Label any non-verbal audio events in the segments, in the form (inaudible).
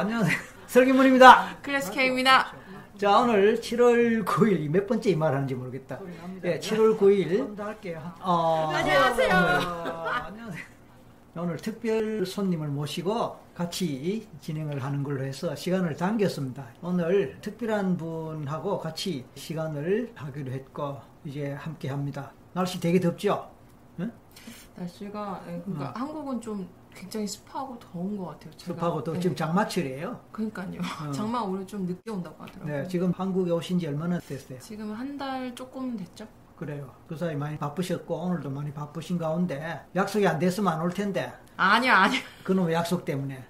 안녕하세요. (laughs) 설기문입니다. 클래스 K입니다. 자, 오늘 7월 9일, 몇 번째 이 말 하는지 모르겠다. 예, 7월 9일. 어, 안녕하세요. 안녕하세요. 오늘 특별 손님을 모시고 같이 진행을 하는 걸로 해서 시간을 당겼습니다. 오늘 특별한 분하고 같이 시간을 하기로 했고, 이제 함께 합니다. 날씨 되게 덥죠? 응? 날씨가 예, 그러니까 한국은 좀 굉장히 습하고 더운 것 같아요. 제가. 습하고 또 네. 지금 장마철이에요. 그러니까요. 어. (laughs) 장마 올해 좀 늦게 온다고 하더라고요. 네, 지금 한국에 오신 지 얼마나 됐어요? 지금 한 달 조금 됐죠? 그래요. 그 사이 많이 바쁘셨고 오늘도 많이 바쁘신 가운데 약속이 안 됐으면 안 올 텐데 아니요, 아니요. (laughs) 그놈의 약속 때문에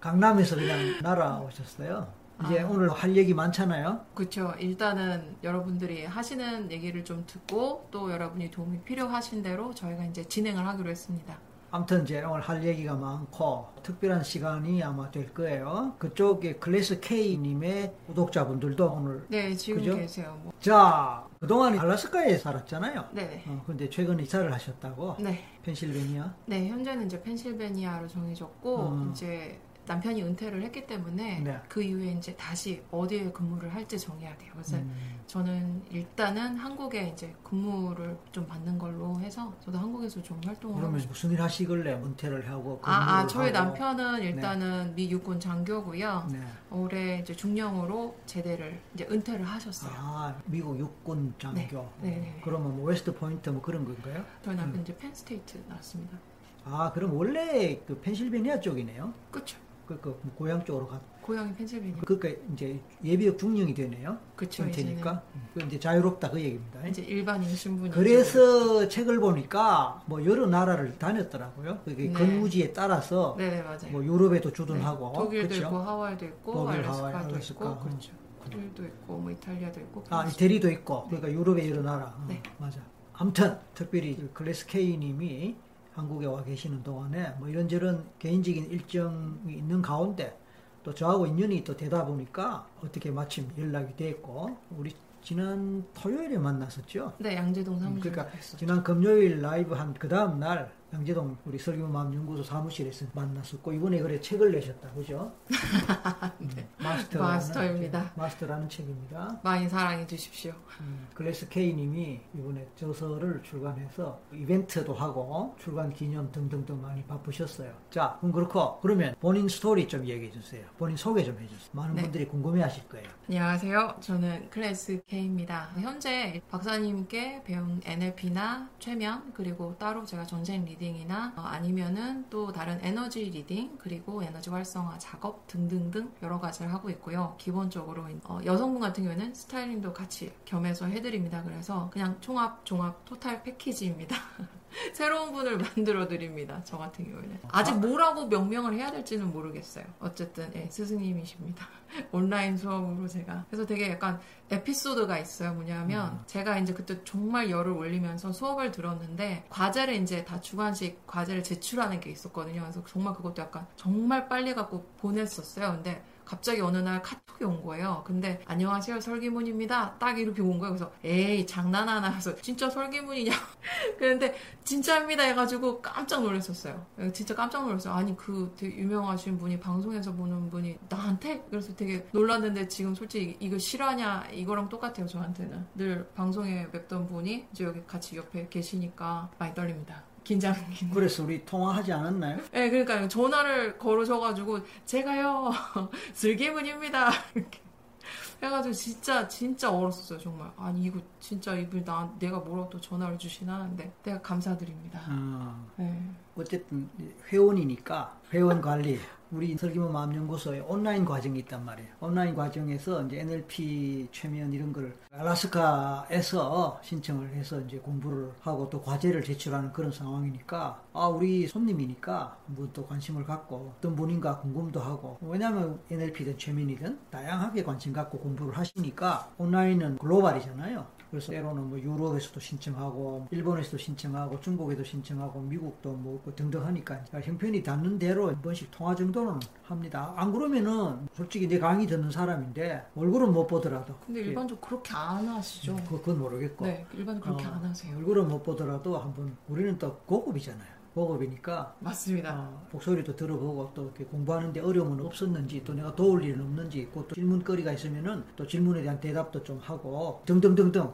강남에서 그냥 날아오셨어요. 이제 아. 오늘 할 얘기 많잖아요. 그렇죠. 일단은 여러분들이 하시는 얘기를 좀 듣고 또 여러분이 도움이 필요하신 대로 저희가 이제 진행을 하기로 했습니다. 아무튼 이제 오늘 할 얘기가 많고 특별한 시간이 아마 될 거예요. 그쪽에 클래스 K님의 구독자분들도 오늘 네, 지금 그죠? 계세요. 뭐. 자 그동안 알라스카에 살았잖아요. 네네. 어, 근데 최근에 이사를 하셨다고 네. 펜실베니아. 네, 현재는 이제 펜실베니아로 정해졌고 음. 이제 남편이 은퇴를 했기 때문에 네. 그 이후에 이제 다시 어디에 근무를 할지 정해야 돼요. 그래서 음, 저는 일단은 한국에 이제 근무를 좀 받는 걸로 해서 저도 한국에서 좀 활동을 그러면. 무슨 일 하시길래 은퇴를 하고 아, 아, 근무를 저희 하고. 남편은 일단은 미 육군 장교고요. 네. 올해 이제 중령으로 제대를 이제 은퇴를 하셨어요. 아, 미국 육군 장교. 네, 네, 네. 그러면 뭐 웨스트 포인트 뭐 그런 건가요? 저희 남편 음. 이제 펜스테이트 나왔습니다. 아, 그럼 원래 그 펜실베니아 쪽이네요. 그쵸. 그, 그 고향 쪽으로 가. 고향이 펜실베니아. 그러니까 이제 예비역 중령이 되네요. 그쵸. 은퇴니까. 그 이제 자유롭다 그 얘기입니다. 이제 일반인 신분이 그래서 책을 보니까 뭐 여러 나라를 다녔더라고요. 그게 네. 근무지에 따라서 네네 맞아요. 뭐 유럽에도 주둔하고 네, 독일도 그렇죠? 있고 하와이도 있고 독일, 알래스카도 하와이, 있고 알래스카. 그렇죠. 독일도 있고 뭐 이탈리아도 있고 아, 그렇죠. 이태리도 있고, 그러니까 유럽의 여러 나라. 어, 네. 맞아. 아무튼, 특별히 그 클래스 K님이 한국에 와 계시는 동안에 뭐 이런저런 개인적인 일정이 있는 가운데 또 저하고 인연이 또 되다 보니까 어떻게 마침 연락이 됐고, 우리 지난 토요일에 만났었죠. 네 양재동 사무실 그러니까 갔었죠. 지난 금요일 라이브 한 그 다음 날 양재동 우리 설교 마음 연구소 사무실에서 만났었고 이번에 그래 책을 내셨다 그죠? (laughs) 음, 마스터라는 네. 마스터입니다. 책, 마스터라는 책입니다. 많이 사랑해 주십시오. 음, 클래스 K님이 이번에 저서를 출간해서 이벤트도 하고 출간 기념 등등등 많이 바쁘셨어요. 자, 그럼 그렇고 그러면 본인 스토리 좀 얘기해 주세요. 본인 소개 좀 해주세요. 많은 네. 분들이 궁금해하실 거예요. 안녕하세요. 저는 클래스 K입니다. 현재 박사님께 배운 NLP나 최면 그리고 따로 제가 전생 reading 이나 어, 아니면은 또 다른 에너지 reading 그리고 에너지 활성화 작업 등등등 여러 가지를 하고 있고요. 기본적으로 어, 여성분 같은 경우에는 styling도 같이 겸해서 해드립니다. 그래서 그냥 총합 종합 total package입니다. (laughs) (laughs) 새로운 분을 만들어 드립니다. 저 같은 경우에는 아직 뭐라고 명명을 해야 될지는 모르겠어요. 어쨌든 예, 스승님이십니다. (laughs) 온라인 수업으로 제가 그래서 되게 약간 에피소드가 있어요. 뭐냐면 제가 이제 그때 정말 열을 올리면서 수업을 들었는데 과제를 이제 다 주관식 과제를 제출하는 게 있었거든요. 그래서 정말 그것도 약간 정말 빨리 갖고 보냈었어요. 근데 갑자기 어느 날 카톡이 온 거예요. 근데 안녕하세요 설기문입니다. 딱 이렇게 온 거예요. 그래서 에이 장난하나 해서 진짜 설기문이냐? (laughs) 그런데 진짜입니다 해가지고 깜짝 놀랐었어요. 진짜 깜짝 놀랐어요. 아니 그 되게 유명하신 분이 방송에서 보는 분이 나한테? 그래서 되게 놀랐는데 지금 솔직히 이거 실화냐 이거랑 똑같아요 저한테는 늘 방송에 뵙던 분이 이제 여기 같이 옆에 계시니까 많이 떨립니다. 긴장. 그래서 우리 통화하지 않았나요? 네, 그러니까 전화를 걸으셔가지고 제가요 (laughs) 슬기문입니다 이렇게 해가지고 진짜 진짜 얼었었어요 정말 아니 이거 진짜 이분 나 내가 뭐라고 또 전화를 주시나 하는데 내가 감사드립니다. 어, 네. 어쨌든 회원이니까 회원 관리 우리 설기모 마음연구소에 온라인 과정이 있단 말이에요. 온라인 과정에서 이제 NLP 최면 이런 걸 알라스카에서 신청을 해서 이제 공부를 하고 또 과제를 제출하는 그런 상황이니까 아 우리 손님이니까 뭐또 관심을 갖고 어떤 분인가 궁금도 하고 왜냐하면 NLP든 최면이든 다양하게 관심 갖고 공부를 하시니까 온라인은 글로벌이잖아요. 그래서 때로는 뭐 유럽에서도 신청하고 일본에서도 신청하고 중국에도 신청하고 미국도 뭐 등등 하니까 형편이 닿는 대로 한 번씩 통화 정도는 합니다. 안 그러면은 솔직히 내 강의 듣는 사람인데 얼굴은 못 보더라도 근데 일반적으로 그렇게 안 하시죠? 예. 그- 그건 모르겠고 네, 일반 그렇게 어, 안 하세요. 얼굴은 못 보더라도 한번 우리는 또 고급이잖아요. 보급이니까 맞습니다. 어, 목소리도 들어보고 또 이렇게 공부하는데 어려움은 없었는지 또 내가 도울 일은 없는지 또 질문거리가 있으면은 또 질문에 대한 대답도 좀 하고 등등등등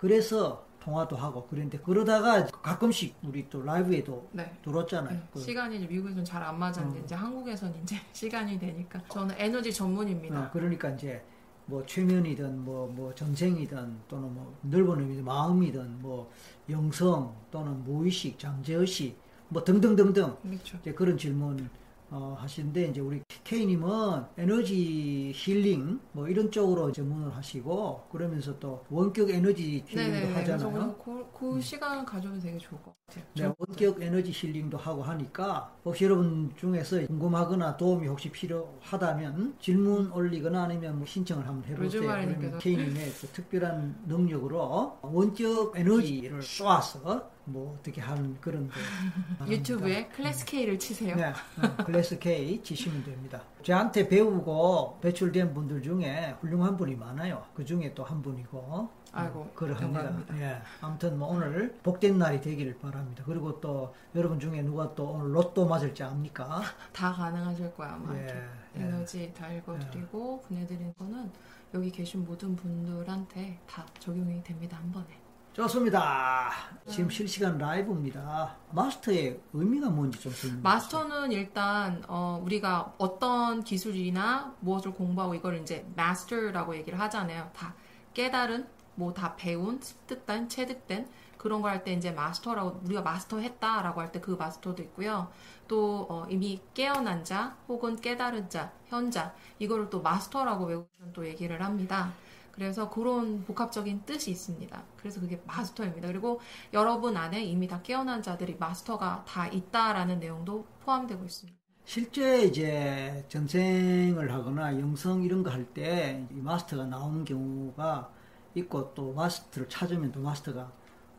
그래서 통화도 하고 그랬는데 그러다가 가끔씩 우리 또 라이브에도 네. 들었잖아요. 네, 그, 시간이 미국에서는 잘 안 맞았는데 어. 이제 한국에서는 이제 (laughs) 시간이 되니까 저는 에너지 전문입니다. 어, 그러니까 이제 뭐 최면이든 뭐, 뭐 전생이든 또는 뭐 넓은 의미 마음이든 뭐 영성 또는 무의식, 잠재의식 뭐 등등등등 그렇죠. 이제 그런 질문 어, 하시는데 이제 우리 K님은 에너지 힐링 뭐 이런 쪽으로 전문을 하시고 그러면서 또 원격 에너지 힐링도 네네. 그래서 하잖아요. 그, 그 시간 가져도 되게 좋을 것 같아요. 네, 저- 원격 에너지 힐링도 하고 하니까 혹시 여러분 중에서 궁금하거나 도움이 혹시 필요하다면 질문 올리거나 아니면 뭐 신청을 한번 해보세요. 그러면. K님의 그 특별한 능력으로 원격 에너지를 쏘아서 뭐 어떻게 하는 그런 거 (laughs) 유튜브에 클래스 K를 치세요. 네, 어, 클래스 K 치시면 됩니다. 저한테 배우고 배출된 분들 중에 훌륭한 분이 많아요. 그 중에 또 한 분이고. 아이고, 어, 그러합니다. 영광입니다. 예. 아무튼 뭐 오늘 복된 날이 되기를 바랍니다. 그리고 또 여러분 중에 누가 또 오늘 로또 맞을지 압니까? (laughs) 다 가능하실 거야 아마. 예, 좀 예. 에너지 다 읽어드리고 보내드린 거는 여기 계신 모든 분들한테 다 적용이 됩니다 한 번에. 좋습니다. 지금 실시간 라이브입니다. 마스터의 의미가 뭔지 좀 설명해. 마스터는 일단 어, 우리가 어떤 기술이나 무엇을 공부하고 이걸 이제 마스터라고 얘기를 하잖아요. 다 깨달은 뭐 다 배운 습득된 체득된 그런 걸 할 때 이제 마스터라고 우리가 마스터했다라고 할 때 그 마스터도 있고요. 또 어, 이미 깨어난 자 혹은 깨달은 자 현자 이거를 또 마스터라고 외우시면 또 얘기를 합니다. 그래서 그런 복합적인 뜻이 있습니다. 그래서 그게 마스터입니다. 그리고 여러분 안에 이미 다 깨어난 자들이 마스터가 다 있다라는 내용도 포함되고 있습니다. 실제 이제 전생을 하거나 영성 이런 거 할 때 마스터가 나오는 경우가 있고 또 마스터를 찾으면 또 마스터가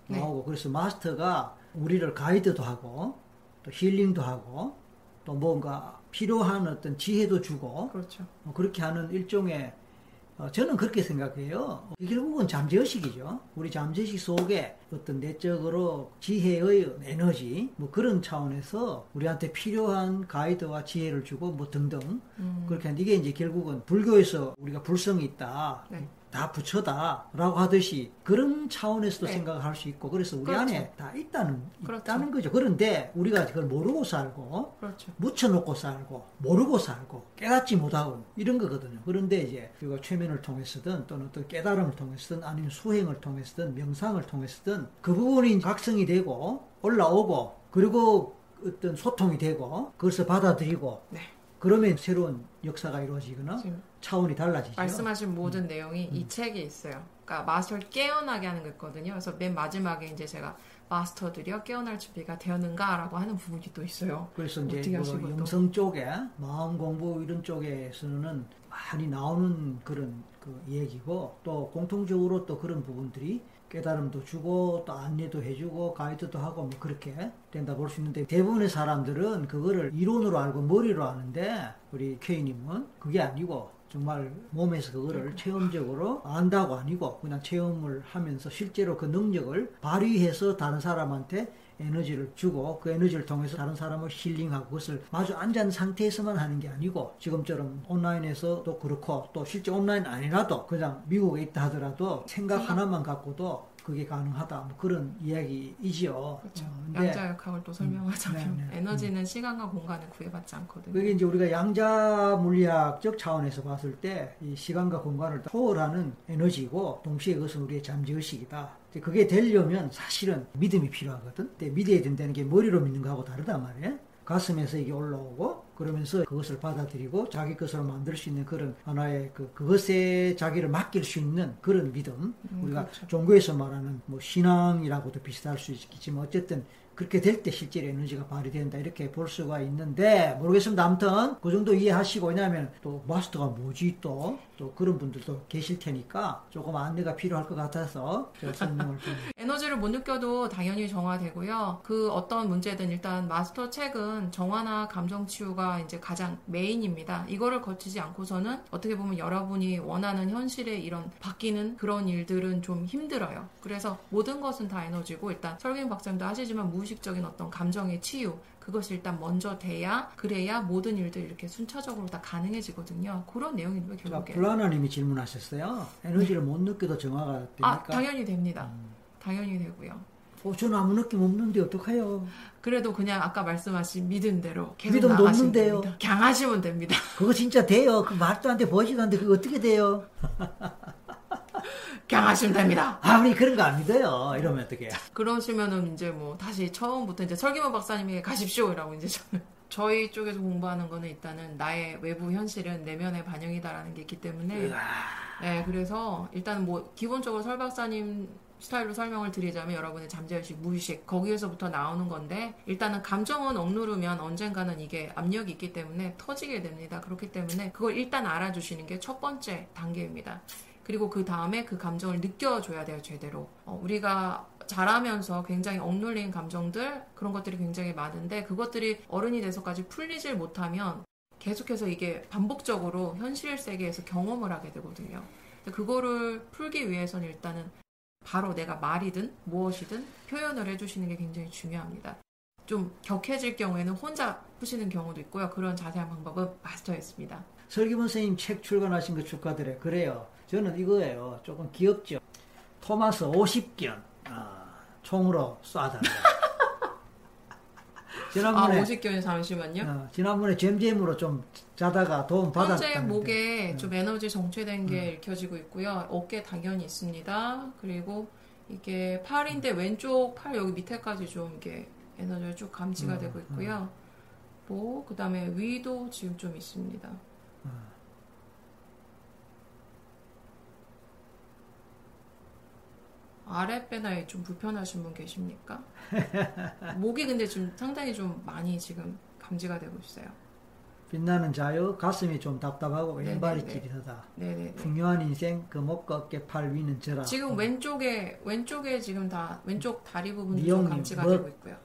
네. 나오고 그래서 마스터가 우리를 가이드도 하고 또 힐링도 하고 또 뭔가 필요한 어떤 지혜도 주고 그렇죠. 뭐 그렇게 하는 일종의 어, 저는 그렇게 생각해요. 결국은 잠재의식이죠. 우리 잠재의식 속에 어떤 내적으로 지혜의 에너지 뭐 그런 차원에서 우리한테 필요한 가이드와 지혜를 주고 뭐 등등 음, 그렇게 하는데 이게 이제 결국은 불교에서 우리가 불성이 있다. 네. 다 부처다라고 하듯이 그런 차원에서도 네. 생각을 할수 있고 그래서 우리 그렇죠. 안에 다 있다는 그렇죠. 있다는 거죠. 그런데 우리가 그걸 모르고 살고 그렇죠. 묻혀놓고 살고 모르고 살고 깨닫지 못하고 이런 거거든요. 그런데 이제 우리가 최면을 통해서든 또는 어떤 깨달음을 통해서든 아니면 수행을 통해서든 명상을 통해서든 그 부분이 각성이 되고 올라오고 그리고 어떤 소통이 되고 그것을 받아들이고 네. 그러면 새로운 역사가 이루어지거나 차원이 달라지죠. 말씀하신 모든 내용이 이 책에 있어요. 그러니까 마스터를 깨어나게 하는 거 있거든요. 그래서 맨 마지막에 이제 제가 마스터들이요 깨어날 준비가 되었는가라고 하는 부분이 또 있어요. 그래서 이제 뭐 또. 영성 쪽에 마음 공부 이런 쪽에서는 많이 나오는 그런 그 얘기고 또 공통적으로 또 그런 부분들이 깨달음도 주고 또 안내도 해주고 가이드도 하고 뭐 그렇게 된다 볼 수 있는데 대부분의 사람들은 그거를 이론으로 알고 머리로 아는데 우리 K님은 그게 아니고 정말 몸에서 그거를 체험적으로 안다고 아니고 그냥 체험을 하면서 실제로 그 능력을 발휘해서 다른 사람한테 에너지를 주고 그 에너지를 통해서 다른 사람을 힐링하고 그것을 마주 앉은 상태에서만 하는 게 아니고 지금처럼 온라인에서도 그렇고 또 실제 온라인 아니라도 그냥 미국에 있다 하더라도 생각 하나만 갖고도 그게 가능하다 뭐 그런 이야기이지요. 그렇죠. 어, 근데 양자 역학을 또 설명하자면 네, 네. 에너지는 시간과 공간을 구애받지 않거든요. 그게 이제 우리가 양자 물리학적 차원에서 봤을 때 이 시간과 공간을 초월하는 에너지고 동시에 그것은 우리의 잠재의식이다. 그게 되려면 사실은 믿음이 필요하거든. 근데 믿어야 된다는 게 머리로 믿는 거하고 다르단 말이에요. 가슴에서 이게 올라오고 그러면서 그것을 받아들이고 자기 것으로 만들 수 있는 그런 하나의 그 그것에 자기를 맡길 수 있는 그런 믿음. 음, 우리가 그렇죠. 종교에서 말하는 뭐 신앙이라고도 비슷할 수 있겠지만 어쨌든 그렇게 될 때 실제로 에너지가 발휘된다 이렇게 볼 수가 있는데 모르겠습니다. 아무튼 그 정도 이해하시고 왜냐하면 또 마스터가 뭐지 또 또 그런 분들도 계실 테니까 조금 안내가 필요할 것 같아서 제가 설명을 좀 (laughs) 에너지를 못 느껴도 당연히 정화되고요. 그 어떤 문제든 일단 마스터 책은 정화나 감정 치유가 이제 가장 메인입니다. 이거를 거치지 않고서는 어떻게 보면 여러분이 원하는 현실의 이런 바뀌는 그런 일들은 좀 힘들어요. 그래서 모든 것은 다 에너지고 일단 설계인 박사님도 하시지만 무의식적인 어떤 감정의 치유 그것이 일단 먼저 돼야 그래야 모든 일들이 이렇게 순차적으로 다 가능해지거든요. 그런 자, 결국에. 불안하님이 질문하셨어요. 에너지를 못 느껴도 정화가 됩니까? 네. 아 당연히 됩니다. 당연히 되고요. 어, 저는 아무 느낌 없는데 어떡해요? 그래도 그냥 아까 말씀하신 믿은 대로 계속 믿음 나가시면. 됩니다. (laughs) 강하시면 됩니다. 그거 진짜 돼요. 그 말도 안 돼, 보지도 않는데 그거 어떻게 돼요? (laughs) 강하시면 됩니다. 아, 우리 그런 거 안 믿어요. 이러면 어떡해요? 그러시면은 이제 뭐 다시 처음부터 이제 설기문 박사님에게 가십시오라고 이제 저는 (laughs) 저희 쪽에서 공부하는 거는 일단은 나의 외부 현실은 내면의 반영이다라는 게 있기 때문에 네 그래서 일단은 뭐 기본적으로 설 박사님 스타일로 설명을 드리자면 여러분의 잠재의식, 무의식 거기에서부터 나오는 건데 일단은 감정은 억누르면 언젠가는 이게 압력이 있기 때문에 터지게 됩니다. 그렇기 때문에 그걸 일단 알아주시는 게 첫 번째 단계입니다. 그리고 그 다음에 그 감정을 느껴줘야 돼요, 제대로. 어, 우리가 자라면서 굉장히 억눌린 감정들, 그런 것들이 굉장히 많은데, 그것들이 어른이 돼서까지 풀리질 못하면 계속해서 이게 반복적으로 현실 세계에서 경험을 하게 되거든요. 그거를 풀기 위해서는 일단은 바로 내가 말이든 무엇이든 표현을 해주시는 게 굉장히 중요합니다. 좀 격해질 경우에는 혼자 푸시는 경우도 있고요. 그런 자세한 방법은 마스터했습니다. 설기문 선생님 책 출간하신 거 축하드려요. 그래요. 저는 이거예요. 조금 귀엽죠. 토마스 50견 아, 총으로 쏴달라. (laughs) 아, 지난번에 50견이 잠시만요. 어, 지난번에 잼잼으로 좀 자다가 도움 현재 받았다는데 음. 목에 좀 에너지 정체된 게 읽혀지고 있고요. 어깨 당연히 있습니다. 그리고 이게 팔인데 왼쪽 팔 여기 밑에까지 좀 이게 에너지가 쭉 감지가 음, 되고 있고요. 뭐 그다음에 위도 지금 좀 있습니다. 아랫배나에 좀 불편하신 분 계십니까? (laughs) 목이 근데 지금 상당히 좀 많이 지금 감지가 되고 있어요. 빛나는 자유 가슴이 좀 답답하고 네네네. 왼발이 찌릿하다. 네네네. 풍요한 인생 그 목과 어깨 팔 위는 저라. 지금 왼쪽에 왼쪽에 지금 다 왼쪽 다리 부분도 좀 감지가 뭐- 되고 있고요.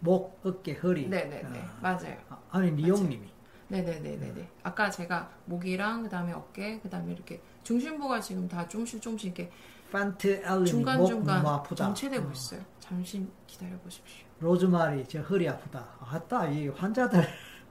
목, 어깨, 허리. 네네네 아, 맞아요. 아, 아니 니용님이 네네네네 네. 아까 제가 목이랑 그다음에 어깨 그다음에 이렇게 중심부가 지금 다 조금씩 조금씩 이렇게 판트 엘림이 중간 목 중간 너무 아프다. 정체되고 어. 있어요. 잠시 기다려 보십시오. 로즈마리 저 허리 아프다. 아따 이 환자들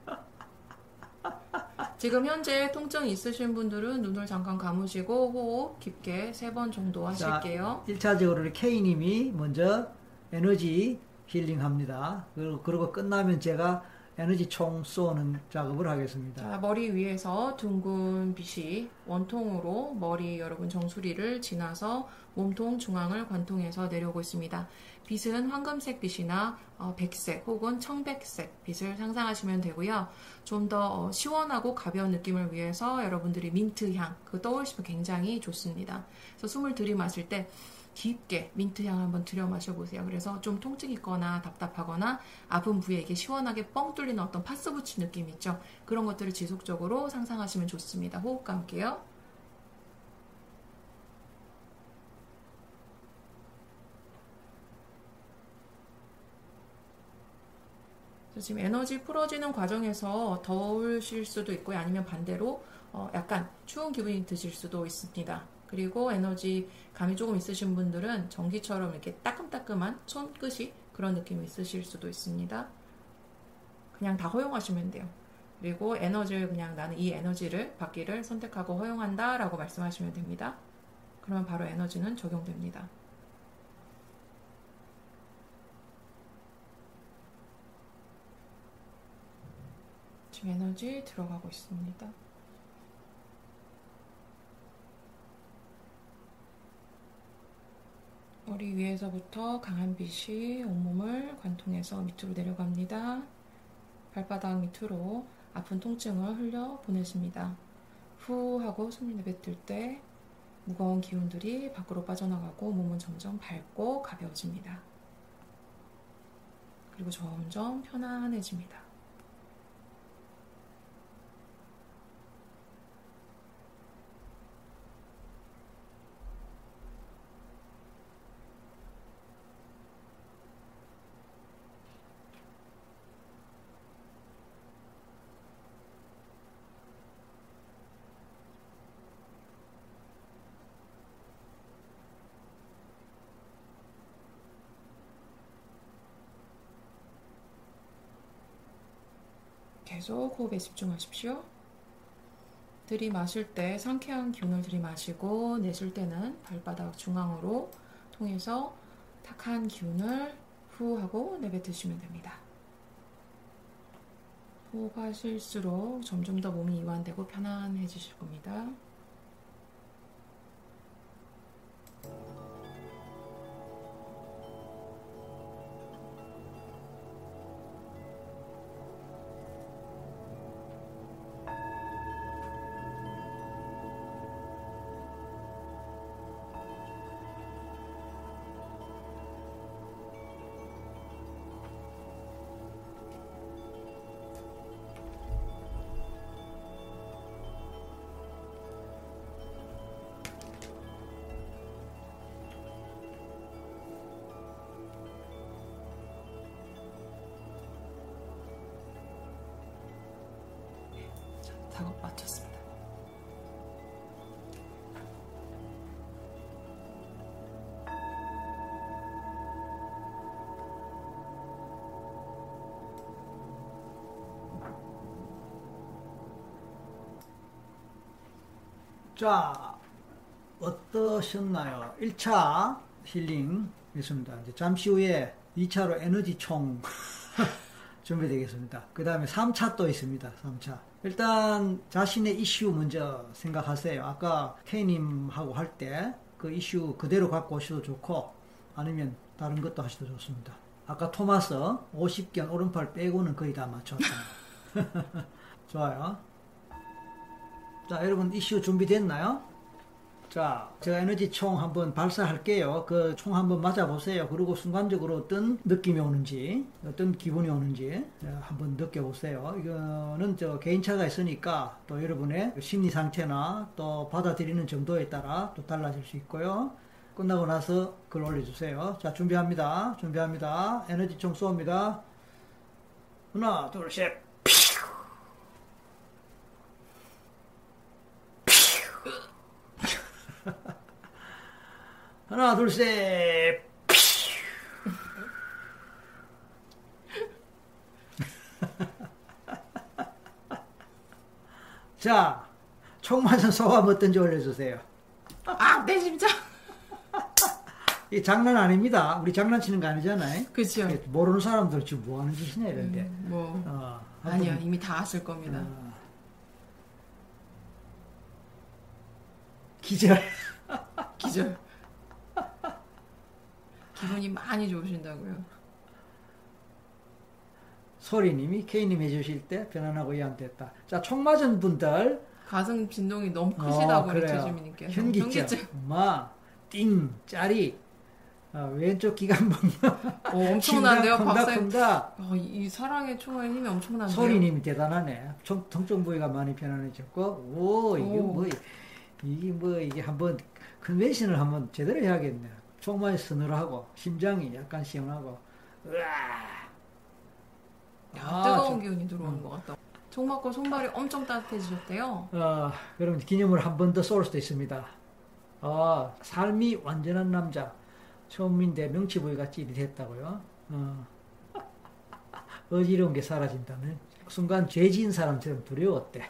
(laughs) 지금 현재 통증이 있으신 분들은 눈을 잠깐 감으시고 호흡 깊게 세 번 정도 하실게요. 1차적으로 K님이 먼저 에너지 힐링합니다. 그리고, 그리고 끝나면 제가 에너지 총 쏘는 작업을 하겠습니다. 자, 머리 위에서 둥근 빛이 원통으로 머리 여러분 정수리를 지나서 몸통 중앙을 관통해서 내려오고 있습니다. 빛은 황금색 빛이나 어, 백색 혹은 청백색 빛을 상상하시면 되고요. 좀 더 시원하고 가벼운 느낌을 위해서 여러분들이 민트 향, 그 떠올리시면 굉장히 좋습니다. 그래서 숨을 들이마실 때 깊게 민트 향 한번 들여 마셔보세요. 그래서 좀 통증 있거나 답답하거나 아픈 부위에 이게 시원하게 뻥 뚫리는 어떤 파스 붙인 느낌 있죠? 그런 것들을 지속적으로 상상하시면 좋습니다. 호흡과 함께요. 지금 에너지 풀어지는 과정에서 더우실 수도 있고요. 아니면 반대로 어, 약간 추운 기분이 드실 수도 있습니다. 그리고 에너지 감이 조금 있으신 분들은 전기처럼 이렇게 따끔따끔한 손끝이 그런 느낌이 있으실 수도 있습니다. 그냥 다 허용하시면 돼요. 그리고 에너지를 그냥 나는 이 에너지를 받기를 선택하고 허용한다 라고 말씀하시면 됩니다. 그러면 바로 에너지는 적용됩니다. 지금 에너지 들어가고 있습니다. 머리 위에서부터 강한 빛이 온몸을 관통해서 밑으로 내려갑니다. 발바닥 밑으로 아픈 통증을 흘려 보내십니다. 후 하고 숨을 내뱉을 때 무거운 기운들이 밖으로 빠져나가고 몸은 점점 밝고 가벼워집니다. 그리고 점점 편안해집니다. 계속 호흡에 집중하십시오. 들이마실 때 상쾌한 기운을 들이마시고 내쉴 때는 발바닥 중앙으로 통해서 탁한 기운을 후 하고 내뱉으시면 됩니다. 호흡하실수록 점점 더 몸이 이완되고 편안해지실 겁니다. 작업 마쳤습니다. 자, 어떠셨나요? 1차 힐링 있습니다. 이제 잠시 후에 2차로 에너지 총 준비되겠습니다. 그 다음에 3차 또 있습니다. 3차. 일단 자신의 이슈 먼저 생각하세요. 아까 K님하고 할 때 그 이슈 그대로 갖고 오셔도 좋고 아니면 다른 것도 하셔도 좋습니다. 아까 토마스 50견 오른팔 빼고는 거의 다 맞췄다. (laughs) (laughs) 좋아요. 자, 여러분 이슈 준비됐나요? 자, 제가 에너지 총 한번 발사할게요. 그 총 한번 맞아보세요. 그리고 순간적으로 어떤 느낌이 오는지, 어떤 기분이 오는지 한번 느껴보세요. 이거는 저 개인차가 있으니까 또 여러분의 심리 상태나 또 받아들이는 정도에 따라 또 달라질 수 있고요. 끝나고 나서 글 올려주세요. 자, 준비합니다. 준비합니다. 에너지 총 쏩니다. 하나, 둘, 셋. 하나, 둘, 셋. (laughs) 자, 총 맞은 소감 어떤지 올려주세요. 아, 내 심장! (laughs) 이 장난 아닙니다. 우리 장난치는 거 아니잖아요. 그죠? 모르는 사람들 지금 뭐 하는 짓이냐 이런데. 음, 뭐. 어, 아니요, 이미 다 아실 겁니다. 어, 기절. 기절. 기분이 많이 좋으신다고요. 소리님이 K님 해주실 때 편안하고 이해됐다. 자, 총 맞은 분들. 가슴 진동이 너무 크시다고 어, 그래요. 리처주민님께서. 현기증, 마, 띵, 짜리, 어, 왼쪽 기관봉. 어, 엄청난데요, 박사님. 어, 이, 이 사랑의 총알 힘이 엄청난데요. 소리님이 대단하네. 청, 통증 부위가 많이 편안해졌고, 오, 이게 오. 뭐, 이게 뭐, 이게 한번, 컨벤션을 한번 제대로 해야겠네. 총 만이 서늘하고, 심장이 약간 시원하고, 으아. 야, 아, 뜨거운 좀- 기운이 들어오는 것 같다. 총 맞고 손발이 엄청 따뜻해지셨대요. 어, 그럼 기념을 한 번 더 쏠 수도 있습니다. 어, 삶이 완전한 남자. 처음인데 명치 부위가 찌릿했다고요. 어. (laughs) 어지러운 게 사라진다면 순간 죄지은 사람처럼 두려웠대.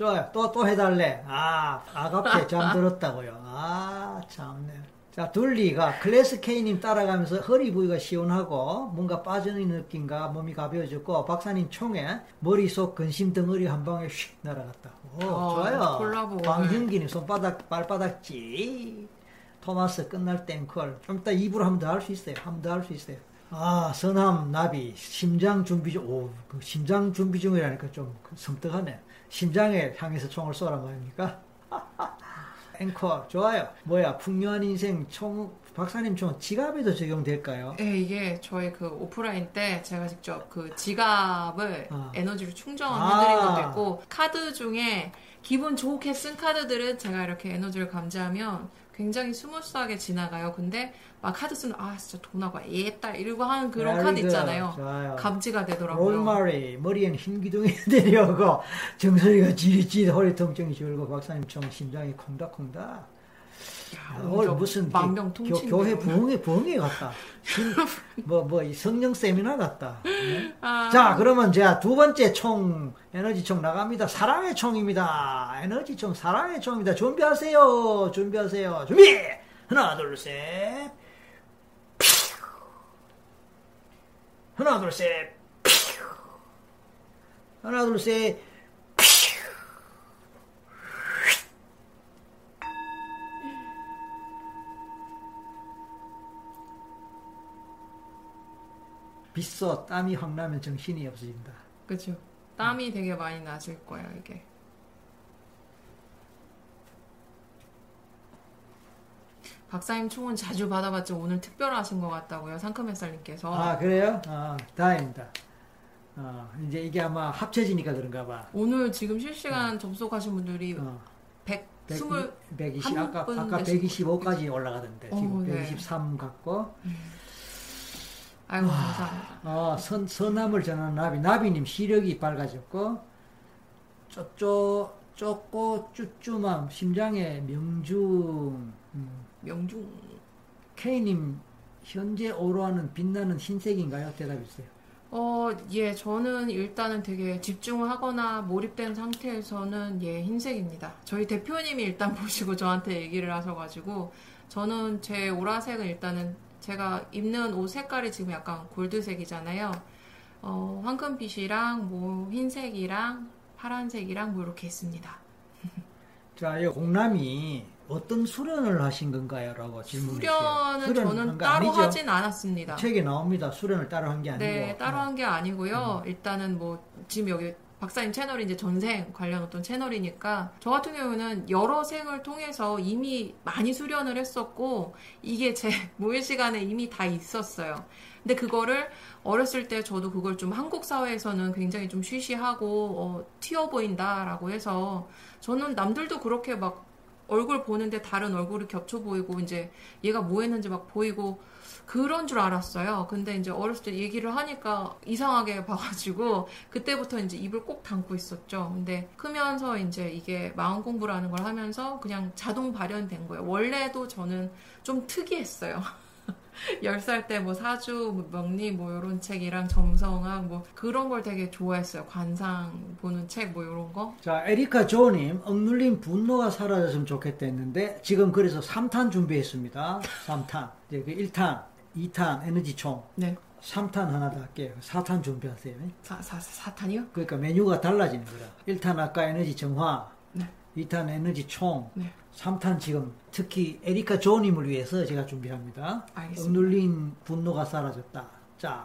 좋아요. 또, 또 해달래. 아, 아깝게 잠들었다고요. 아, 참네. 자, 둘리가 클래스 K님 따라가면서 허리 부위가 시원하고 뭔가 빠지는 느낌과 몸이 가벼워졌고 박사님 총에 머릿속 근심 덩어리 한 방에 휙 날아갔다. 오, 어, 좋아요. 콜라보. 광현기님 손바닥, 발바닥 찌. 토마스 끝날 땡콜. 좀 이따 입으로 한 번 더 할 수 있어요. 한 번 더 할 수 있어요. 아, 선함, 나비, 심장 준비 중, 오, 그 심장 준비 중이라니까 좀 섬뜩하네. 심장에 향해서 총을 쏘란 말입니까? (laughs) 앵커, 좋아요. 뭐야, 풍요한 인생 총, 박사님 총 지갑에도 적용될까요? 네, 이게 저희 그 오프라인 때 제가 직접 그 지갑을 아. 에너지로 충전해드린 아. 것도 있고 카드 중에 기분 좋게 쓴 카드들은 제가 이렇게 에너지를 감지하면 굉장히 스무스하게 지나가요. 근데 막 카드 쓰는 아 진짜 돈하고 예딸 이러고 하는 그런 Very 카드 good. 있잖아요. 좋아요. 감지가 되더라고요. 롤마리, 머리엔 흰 기둥이 (laughs) 내려오고, 정서리가 지릿지릿 허리 통증이 줄고, 박사님 총 심장이 콩닥콩닥. 야, 오늘 저 무슨 망명 교, 통치 교회 부흥회 부흥회 같다. 뭐뭐 성령 세미나 같다. 네? 아, 자, 그러면 제가 두 번째 총, 에너지 총 나갑니다. 사랑의 총입니다. 에너지 총, 사랑의 총입니다. 준비하세요. 준비하세요. 준비! 하나, 둘, 셋. 하나, 둘, 셋. 하나, 둘, 셋. 빗소 땀이 확 나면 정신이 없어진다. 그죠. 땀이 되게 많이 나실 거예요 이게. 박사님 총은 자주 받아봤지 오늘 특별하신 것 같다고요 상큼햇살님께서 아 그래요? 아 다행입니다. 아 이제 이게 아마 합쳐지니까 그런가 봐. 오늘 지금 실시간 접속하신 분들이 어, 120 120한 아까 분 아까 되신 125까지 올라가던데 지금 어, 네. 123 갖고 아이고 감사합니다. 어, 선 선함을 전하는 나비 나비님 시력이 밝아졌고 쪼쪼 쪼꼬 쭈쭈맘 심장에 명중 음, 명중 K님 현재 오로하는 빛나는 흰색인가요? 대답해 주세요. 어, 예, 저는 일단은 되게 집중하거나 몰입된 상태에서는 예, 흰색입니다. 저희 대표님이 일단 (laughs) 보시고 저한테 얘기를 하셔가지고, 저는 제 오라색은 일단은 제가 입는 옷 색깔이 지금 약간 골드색이잖아요. 어, 황금빛이랑 뭐 흰색이랑 파란색이랑 뭐 이렇게 있습니다. (laughs) 자, 이 공남이 어떤 수련을 하신 건가요? 라고 질문했어요. 수련은 저는 따로 하진 않았습니다. 책에 나옵니다. 수련을 따로 한 게 아니고. 네, 따로 어. 한게 아니고요. 일단은 뭐 지금 여기 박사님 채널이 이제 전생 관련 어떤 채널이니까 저 같은 경우는 여러 생을 통해서 이미 많이 수련을 했었고 이게 제 (laughs) 모의 시간에 이미 다 있었어요. 근데 그거를 어렸을 때 저도 그걸 좀 한국 사회에서는 굉장히 좀 쉬쉬하고 어, 튀어 보인다라고 해서 저는 남들도 그렇게 막 얼굴 보는데 다른 얼굴이 겹쳐 보이고 이제 얘가 뭐 했는지 막 보이고 그런 줄 알았어요. 근데 이제 어렸을 때 얘기를 하니까 이상하게 봐가지고 그때부터 이제 입을 꼭 담고 있었죠. 근데 크면서 이제 이게 마음 공부라는 걸 하면서 그냥 자동 발현된 거예요. 원래도 저는 좀 특이했어요. (laughs) 10살 때 뭐 사주, 뭐 명리 뭐 이런 책이랑 점성학 뭐 그런 걸 되게 좋아했어요. 관상 보는 책 뭐 이런 거. 자, 에리카 조님, 억눌린 분노가 사라졌으면 좋겠다 했는데, 지금 그래서 3탄 준비했습니다. 3탄. 이제 그 1탄, 2탄 에너지 총, 네. 3탄 하나 더 할게요. 4탄 준비하세요. 사, 사, 사탄이요? 그러니까 메뉴가 달라지는 거라. 1탄 아까 에너지 정화, 네. 2탄 에너지 총, 네. 3탄 지금 특히 에리카 조님을 위해서 제가 준비합니다. 알겠습니다. 억눌린 분노가 사라졌다. 자,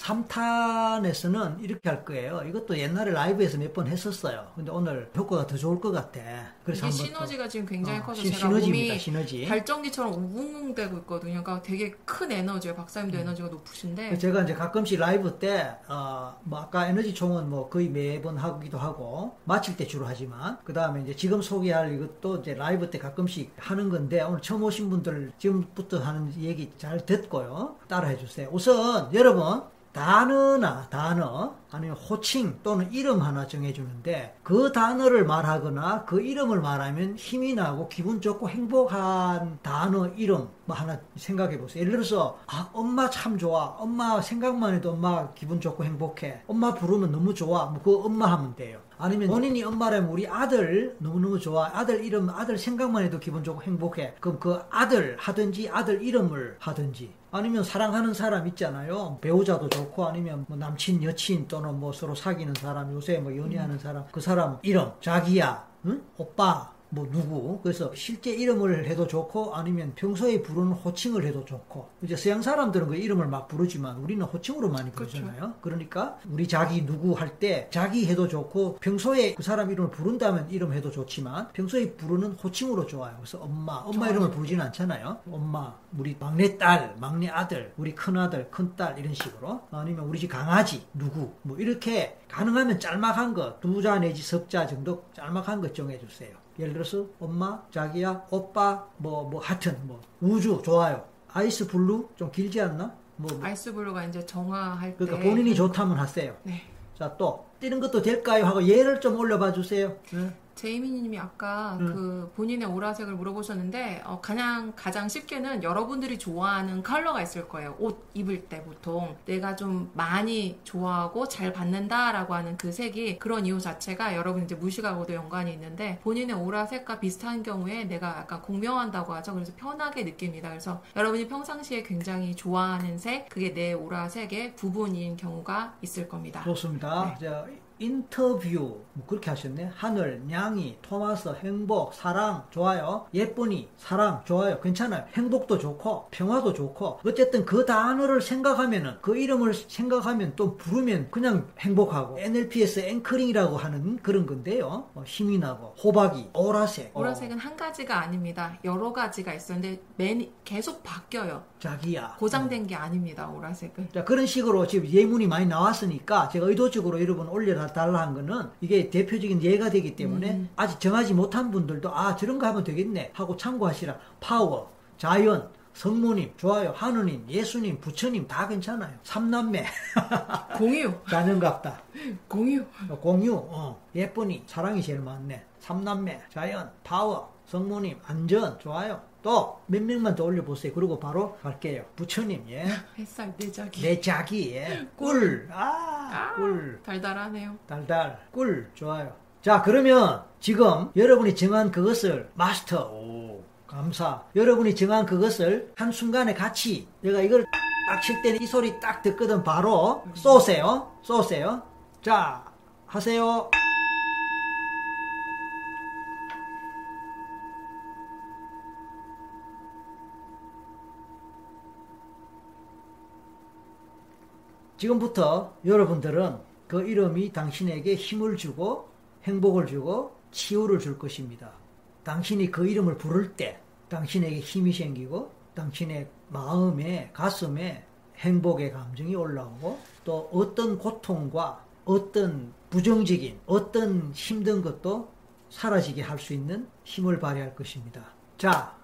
3탄에서는 이렇게 할 거예요. 이것도 옛날에 라이브에서 몇 번 했었어요. 근데 오늘 효과가 더 좋을 것 같아. 그래서 이게 시너지가 지금 굉장히 어, 커서 시- 제가 시너지입니다. 몸이 시너지. 발전기처럼 웅웅대고 있거든요. 그러니까 되게 큰 에너지예요. 박사님도 음. 에너지가 높으신데 제가 이제 가끔씩 라이브 때, 어, 뭐 아까 에너지 총은 뭐 거의 매번 하기도 하고, 마칠 때 주로 하지만, 그 다음에 이제 지금 소개할 이것도 이제 라이브 때 가끔씩 하는 건데, 오늘 처음 오신 분들 지금부터 하는 얘기 잘 듣고요. 따라해 주세요. 우선, 여러분, 단어나 단어, 아니면 호칭 또는 이름 하나 정해주는데, 그 단어를 말하거나 그 이름을 말하면 힘이 나고 기분 좋고 행복한 단어, 이름, 뭐 하나 생각해 보세요. 예를 들어서, 아, 엄마 참 좋아. 엄마 생각만 해도 엄마 기분 좋고 행복해. 엄마 부르면 너무 좋아. 뭐 그거 엄마 하면 돼요. 아니면 본인이 엄마라면 우리 아들 너무너무 좋아. 아들 이름, 아들 생각만 해도 기분 좋고 행복해. 그럼 그 아들 하든지 아들 이름을 하든지. 아니면 사랑하는 사람 있잖아요. 배우자도 좋고 아니면 뭐 남친, 여친 또는 뭐 서로 사귀는 사람, 요새 뭐 연애하는 사람, 그 사람 이름, 자기야, 응? 오빠, 뭐 누구? 그래서 실제 이름을 해도 좋고 아니면 평소에 부르는 호칭을 해도 좋고. 이제 서양 사람들은 그 이름을 막 부르지만 우리는 호칭으로 많이 부르잖아요. 그러니까 우리 자기 누구 할 때 자기 해도 좋고 평소에 그 사람 이름을 부른다면 이름 해도 좋지만 평소에 부르는 호칭으로 좋아요. 그래서 엄마 엄마 좋아요. 이름을 부르지는 않잖아요. 엄마 우리 막내 딸 막내 아들 우리 큰 아들 큰 딸 이런 식으로. 아니면 우리 집 강아지 누구? 뭐 이렇게 가능하면 짤막한 거 두 자 내지 석 자 정도 짤막한 것 정해주세요 예를 들어서 엄마, 자기야, 오빠, 뭐뭐 하여튼 뭐 우주 좋아요. ice blue 좀 길지 않나? 뭐 뭐. ice blue가 이제 정화할 때 그러니까 본인이 좋다면 하세요. 네. 자 또 뛰는 것도 될까요? 하고 예를 좀 올려봐 주세요. 네. 제이미님이 아까 음. 그 본인의 오라색을 물어보셨는데 어, 가장 가장 쉽게는 여러분들이 좋아하는 컬러가 있을 거예요. 옷 입을 때 보통 내가 좀 많이 좋아하고 잘 받는다라고 하는 그 색이 그런 이유 자체가 여러분 이제 무의식하고도 연관이 있는데 본인의 오라색과 비슷한 경우에 내가 약간 공명한다고 하죠. 그래서 편하게 느낍니다. 그래서 여러분이 평상시에 굉장히 좋아하는 색 그게 내 오라색의 부분인 경우가 있을 겁니다. 좋습니다. 자, 인터뷰 뭐 그렇게 하셨네. 하늘, 냥이, 토마스, 행복, 사랑 좋아요. 예쁘니, 사랑 좋아요. 괜찮아요. 행복도 좋고 평화도 좋고 어쨌든 그 단어를 생각하면은 그 이름을 생각하면 또 부르면 그냥 행복하고 NLP에서 앵커링이라고 하는 그런 건데요. 어, 힘이 나고 호박이, 오라색, 어, 오라색은 한 가지가 아닙니다. 여러 가지가 있었는데 맨 계속 바뀌어요. 자기야. 고장된 게 아닙니다. 오라색은. 자, 그런 식으로 지금 예문이 많이 나왔으니까 제가 의도적으로 여러분 올려 달라 한 거는 이게 대표적인 예가 되기 때문에 음. 아직 정하지 못한 분들도 아, 저런 거 하면 되겠네 하고 참고하시라. 파워, 자연, 성모님, 좋아요, 하느님, 예수님, 부처님 다 괜찮아요. 삼남매, 공유, 자녀갑다. 공유. 공유, 어, 예쁘니, 사랑이 제일 많네. 삼남매, 자연, 파워, 성모님, 안전, 좋아요. 또 몇 명만 더 올려보세요. 그리고 바로 갈게요. 부처님, 예. (laughs) 햇살 내자기. 내 자기, 예. 꿀, 아, 아, 꿀, 달달하네요. 달달, 꿀, 좋아요. 자, 그러면 지금 여러분이 정한 그것을 마스터, 오, 감사. 여러분이 정한 그것을 한순간에 같이, 내가 이걸 딱 칠 때는 이 소리 딱 듣거든 바로 쏘세요. 쏘세요. 자, 하세요. 지금부터 여러분들은 그 이름이 당신에게 힘을 주고 행복을 주고 치유를 줄 것입니다. 당신이 그 이름을 부를 때 당신에게 힘이 생기고 당신의 마음에 가슴에 행복의 감정이 올라오고 또 어떤 고통과 어떤 부정적인 어떤 힘든 것도 사라지게 할 수 있는 힘을 발휘할 것입니다. 자,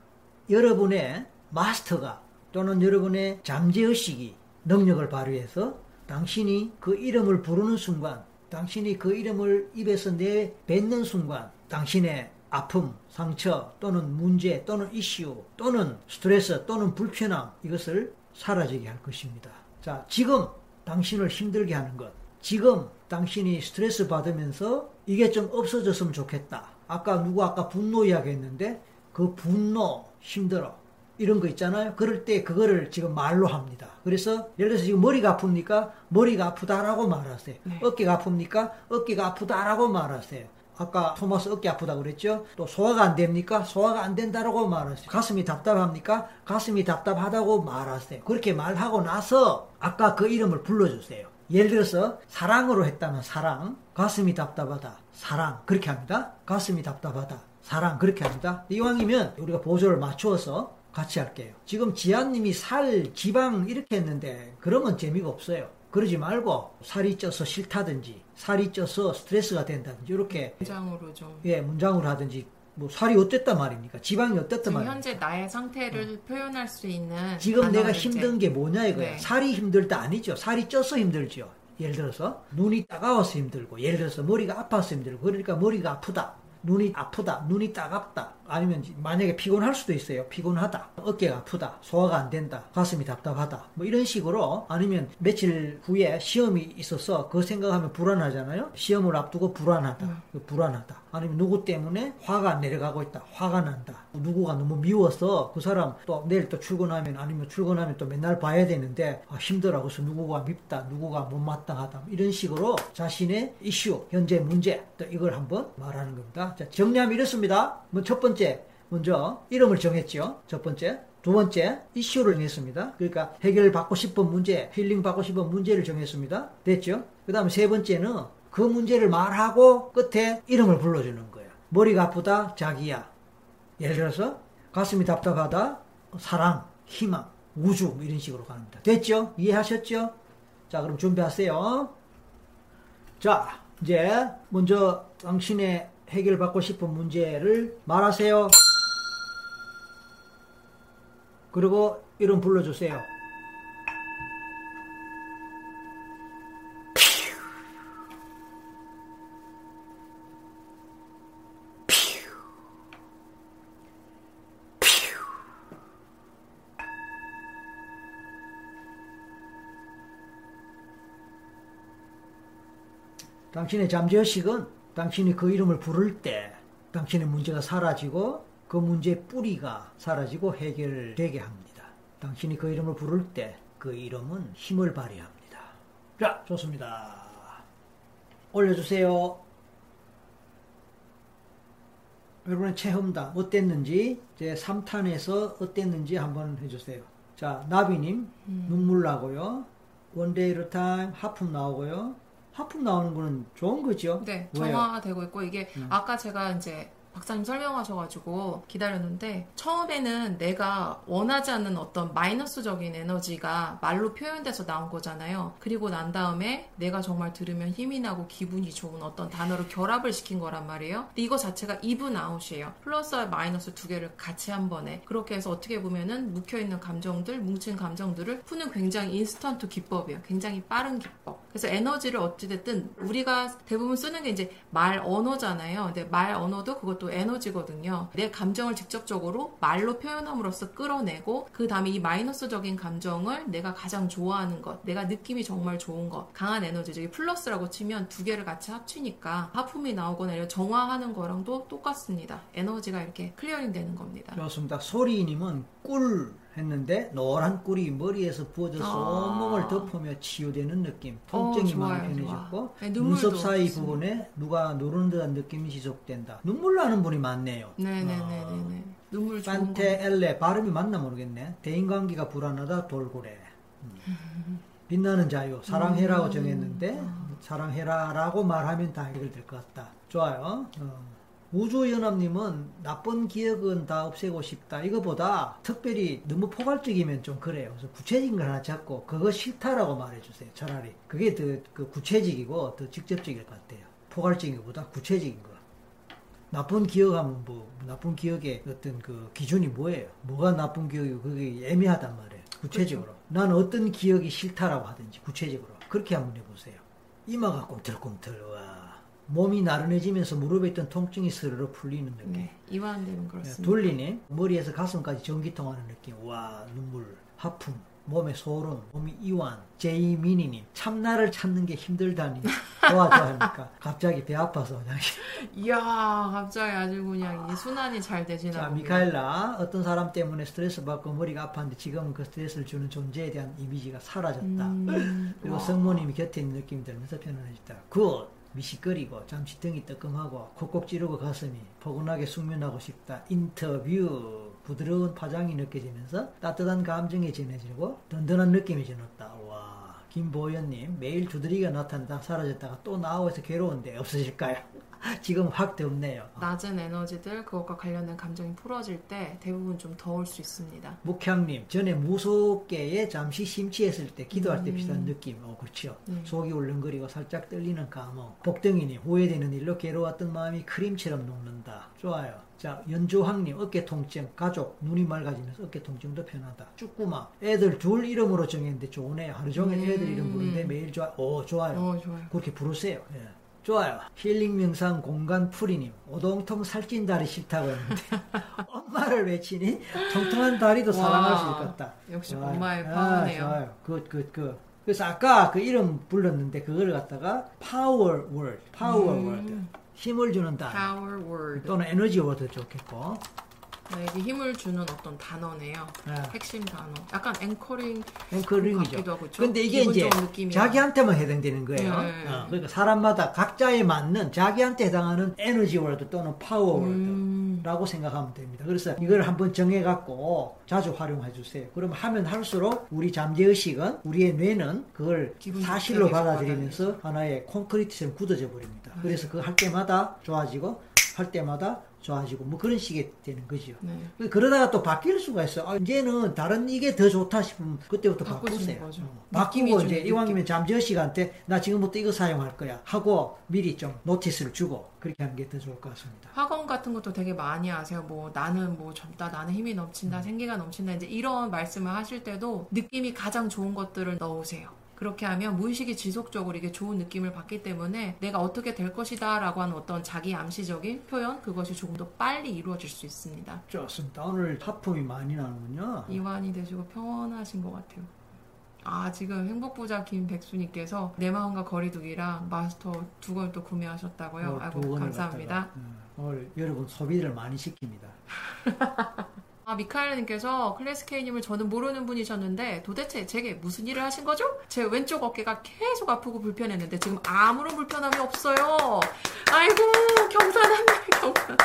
여러분의 마스터가 또는 여러분의 잠재의식이 능력을 발휘해서 당신이 그 이름을 부르는 순간, 당신이 그 이름을 입에서 내뱉는 순간, 당신의 아픔, 상처, 또는 문제, 또는 이슈, 또는 스트레스, 또는 불편함, 이것을 사라지게 할 것입니다. 자, 지금 당신을 힘들게 하는 것, 지금 당신이 스트레스 받으면서 이게 좀 없어졌으면 좋겠다. 아까 누구 아까 분노 이야기 했는데, 그 분노, 힘들어. 이런 거 있잖아요. 그럴 때 그거를 지금 말로 합니다. 그래서 예를 들어서 지금 머리가 아픕니까? 머리가 아프다라고 말하세요. 네. 어깨가 아픕니까? 어깨가 아프다라고 말하세요. 아까 토마스 어깨 아프다고 그랬죠? 또 소화가 안 됩니까? 소화가 안 된다라고 말하세요. 가슴이 답답합니까? 가슴이 답답하다고 말하세요. 그렇게 말하고 나서 아까 그 이름을 불러주세요. 예를 들어서 사랑으로 했다면 사랑, 가슴이 답답하다, 사랑 그렇게 합니다. 가슴이 답답하다, 사랑 그렇게 합니다. 이왕이면 우리가 보조를 맞추어서 같이 할게요. 지금 지아님이 살, 지방 이렇게 했는데 그러면 재미가 없어요. 그러지 말고 살이 쪄서 싫다든지 살이 쪄서 스트레스가 된다든지 이렇게 문장으로 좀. 예 문장으로 하든지 뭐 살이 어땠단 말입니까? 지방이 어땠단 말입니까? 현재 나의 상태를 표현할 수 있는 지금 내가 힘든 이제 게 뭐냐 이거야. 네. 살이 힘들다 아니죠. 살이 쪄서 힘들죠. 예를 들어서 눈이 따가워서 힘들고 예를 들어서 머리가 아파서 힘들고 그러니까 머리가 아프다. 눈이 아프다. 눈이 따갑다. 아니면 만약에 피곤할 수도 있어요. 피곤하다. 어깨가 아프다. 소화가 안 된다. 가슴이 답답하다. 뭐 이런 식으로 아니면 며칠 후에 시험이 있어서 그 생각하면 불안하잖아요. 시험을 앞두고 불안하다. 음. 그 불안하다. 아니면 누구 때문에 화가 안 내려가고 있다. 화가 난다. 누구가 너무 미워서 그 사람 또 내일 또 출근하면 아니면 출근하면 또 맨날 봐야 되는데 아, 힘들어. 그래서 누구가 밉다. 누구가 못마땅하다. 이런 식으로 자신의 이슈, 현재 문제 또 이걸 한번 말하는 겁니다. 자, 정리하면 이렇습니다. 뭐첫 번째 먼저 이름을 정했죠. 첫 번째. 두 번째, 이슈를 정했습니다. 그러니까 해결받고 싶은 문제, 힐링 받고 싶은 문제를 정했습니다. 됐죠? 그 다음에 세 번째는 그 문제를 말하고 끝에 이름을 불러주는 거예요. 머리가 아프다, 자기야. 예를 들어서 가슴이 답답하다, 사랑, 희망, 우주 뭐 이런 식으로 갑니다. 됐죠? 이해하셨죠? 자, 그럼 준비하세요. 자, 이제 먼저 당신의 해결받고 싶은 문제를 말하세요. 그리고 이름 불러주세요. 당신의 잠재의식은 당신이 그 이름을 부를 때 당신의 문제가 사라지고 그 문제의 뿌리가 사라지고 해결되게 합니다. 당신이 그 이름을 부를 때 그 이름은 힘을 발휘합니다. 자, 좋습니다. 올려주세요. 여러분의 체험담 어땠는지 제 3탄에서 어땠는지 한번 해주세요. 자, 나비님 음. 눈물 나고요. 원데이로 타임 하품 나오고요. 하품 나오는 거는 좋은 거죠? 네? 정화되고 있고 이게 음. 아까 제가 이제 박사님 설명하셔가지고 기다렸는데 처음에는 내가 원하지 않는 어떤 마이너스적인 에너지가 말로 표현돼서 나온 거잖아요. 그리고 난 다음에 내가 정말 들으면 힘이 나고 기분이 좋은 어떤 단어를 결합을 시킨 거란 말이에요. 근데 이거 자체가 even out이에요. 플러스와 마이너스 두 개를 같이 한 번에 그렇게 해서 어떻게 보면은 묵혀있는 감정들, 뭉친 감정들을 푸는 굉장히 인스턴트 기법이에요. 굉장히 빠른 기법. 그래서 에너지를 어찌됐든 우리가 대부분 쓰는 게 이제 말 언어잖아요. 근데 말 언어도 그것도 에너지거든요. 내 감정을 직접적으로 말로 표현함으로써 끌어내고 그 다음에 이 마이너스적인 감정을 내가 가장 좋아하는 것, 내가 느낌이 정말 좋은 것, 강한 에너지죠. 이 플러스라고 치면 두 개를 같이 합치니까 하품이 나오거나 이런 정화하는 거랑도 똑같습니다. 에너지가 이렇게 clearing 되는 겁니다. 좋습니다. 소리님은 꿀 했는데 노란 꿀이 머리에서 부어져서 아. 온몸을 덮으며 치유되는 느낌. 통증이 어, 좋아요, 많이 편해졌고. 네, 눈썹 사이 좋습니다. 부분에 누가 누르는 듯한 느낌이 지속된다. 눈물 나는 분이 많네요. 네네네네네. 눈물 좋은 거. 판테 엘레 발음이 맞나 모르겠네. 대인관계가 불안하다 돌고래. 음. 빛나는 자유 사랑해라고 음. 정했는데 사랑해라라고 말하면 다 해결될 것 같다. 좋아요. 어. 우주연합님은 나쁜 기억은 다 없애고 싶다. 이거보다 특별히 너무 포괄적이면 좀 그래요. 그래서 구체적인 걸 하나 잡고 그거 싫다라고 말해주세요. 차라리 그게 더 그 구체적이고 더 직접적일 것 같아요. 포괄적인 것보다 구체적인 거. 나쁜 기억하면 뭐 나쁜 기억의 어떤 그 기준이 뭐예요? 뭐가 나쁜 기억이고 그게 애매하단 말이에요. 구체적으로. 난 어떤 기억이 싫다라고 하든지 구체적으로 그렇게 한번 해보세요. 이마가 꿈틀꿈틀 와 몸이 나른해지면서 무릎에 있던 통증이 스르르 풀리는 느낌. 네, 이완되는 그렇습니다. 돌리네 머리에서 가슴까지 전기 통하는 느낌. 와 눈물, 하품, 몸에 소름, 몸이 이완. 제이미니님 참나를 찾는 게 힘들다니 (laughs) 좋아 좋아하니까 갑자기 배 아파서 그냥 이야, 갑자기 아주 그냥 이 순환이 잘 되시나 자. 미카엘라, 어떤 사람 때문에 스트레스 받고 머리가 아팠는데 지금은 그 스트레스를 주는 존재에 대한 이미지가 사라졌다. 음, 그리고 와. 성모님이 곁에 있는 느낌이 들면서 편안해졌다. Good! 미식거리고 잠시 등이 뜨끔하고 콕콕 찌르고 가슴이 포근하게 숙면하고 싶다. 인터뷰 부드러운 파장이 느껴지면서 따뜻한 감정이 전해지고 든든한 느낌이 전했다. 와 김보현님 매일 두드리가 나타나다 사라졌다가 또 나오면서 괴로운데 없어질까요? (laughs) 지금 확 덥네요. 낮은 에너지들 그것과 관련된 감정이 풀어질 때 대부분 좀 더울 수 있습니다. 묵향님 전에 무섭게에 잠시 심취했을 때 기도할 때 음. 비슷한 느낌 어 그렇죠 네. 속이 울렁거리고 살짝 떨리는 감흥 복덩이님 후회되는 일로 괴로웠던 마음이 크림처럼 녹는다 좋아요 자 연주황님 어깨 통증 가족 눈이 맑아지면서 어깨 통증도 편하다 쭈꾸마 애들 둘 이름으로 정했는데 좋으네요 하루 종일 음. 애들 이름 부르는데 매일 좋아 오 좋아요 어, 좋아요. 그렇게 부르세요. 예. 좋아요. 힐링 명상 공간 풀이님. 오동통 살찐 다리 싫다고 했는데 (laughs) 엄마를 외치니 통통한 다리도 사랑할 와, 수 있겠다. 역시 좋아요. 엄마의 아, 파워네요. 좋아요. good, good, good. 그래서 아까 그 이름 불렀는데 그걸 갖다가 power word, power 음. word. 힘을 주는 word. 또는 energy word 좋겠고. 나에게 힘을 주는 어떤 단어네요. 예. 핵심 단어. 약간 anchoring anchoring이죠. 같기도 하고? 근데 이게 이제 좋은 느낌이야. 자기한테만 해당되는 거예요. 네. 어, 그러니까 사람마다 각자에 맞는 자기한테 해당하는 energy word 또는 power word. 음, 라고 생각하면 됩니다. 그래서 이걸 한번 정해갖고 자주 활용해 주세요. 그럼 하면 할수록 우리 잠재의식은 우리의 뇌는 그걸 사실로 받아들이면서 하나의 콘크리트처럼 굳어져 버립니다. 네. 그래서 그거 할 때마다 좋아지고 할 때마다 좋아지고 뭐 그런 식이 되는 거죠. 네. 그러다가 또 바뀔 수가 있어요. 아, 이제는 다른 이게 더 좋다 싶으면 그때부터 바꾸세요. 거죠. 어. 바꾸고 좀 이제 느낌. 이왕이면 잠재의식한테 나 지금부터 이거 사용할 거야 하고 미리 좀 notice를 주고 그렇게 하는 게 더 좋을 것 같습니다. 학원 같은 것도 되게 많이 하세요. 뭐 나는 뭐 젊다, 나는 힘이 음. 넘친다, 생기가 넘친다. 이제 이런 말씀을 하실 때도 느낌이 가장 좋은 것들을 넣으세요. 그렇게 하면 무의식이 지속적으로 이게 좋은 느낌을 받기 때문에 내가 어떻게 될 것이다 라고 하는 어떤 자기 암시적인 표현 그것이 조금 더 빨리 이루어질 수 있습니다. 좋습니다. 오늘 하품이 많이 나는군요. 이완이 되시고 평온하신 것 같아요. 아 지금 행복부자 김백수님께서 내 마음과 거리두기랑 마스터 두걸또 구매하셨다고요. 어, 아이고 감사합니다. 갖다가, 음, 오늘 여러분 소비를 많이 시킵니다. (laughs) 아, 미카엘님께서 클래스케이님을 저는 모르는 분이셨는데 도대체 제게 무슨 일을 하신 거죠? 제 왼쪽 어깨가 계속 아프고 불편했는데 지금 아무런 불편함이 없어요. 아이고 경사났네 경사.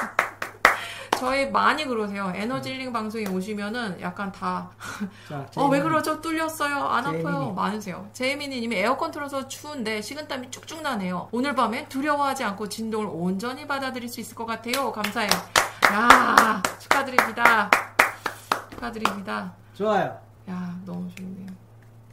저희 많이 그러세요. 에너지 힐링 방송에 오시면은 약간 다 (laughs) 자, 어, 왜 그러죠? 뚫렸어요. 안 아파요. 제이미님. 많으세요. 제이미니님이 에어컨 틀어서 추운데 식은땀이 쭉쭉 나네요. 오늘 밤엔 두려워하지 않고 진동을 온전히 받아들일 수 있을 것 같아요. 감사해요. 야 축하드립니다. 축하드립니다. 좋아요. 야 너무 좋네요.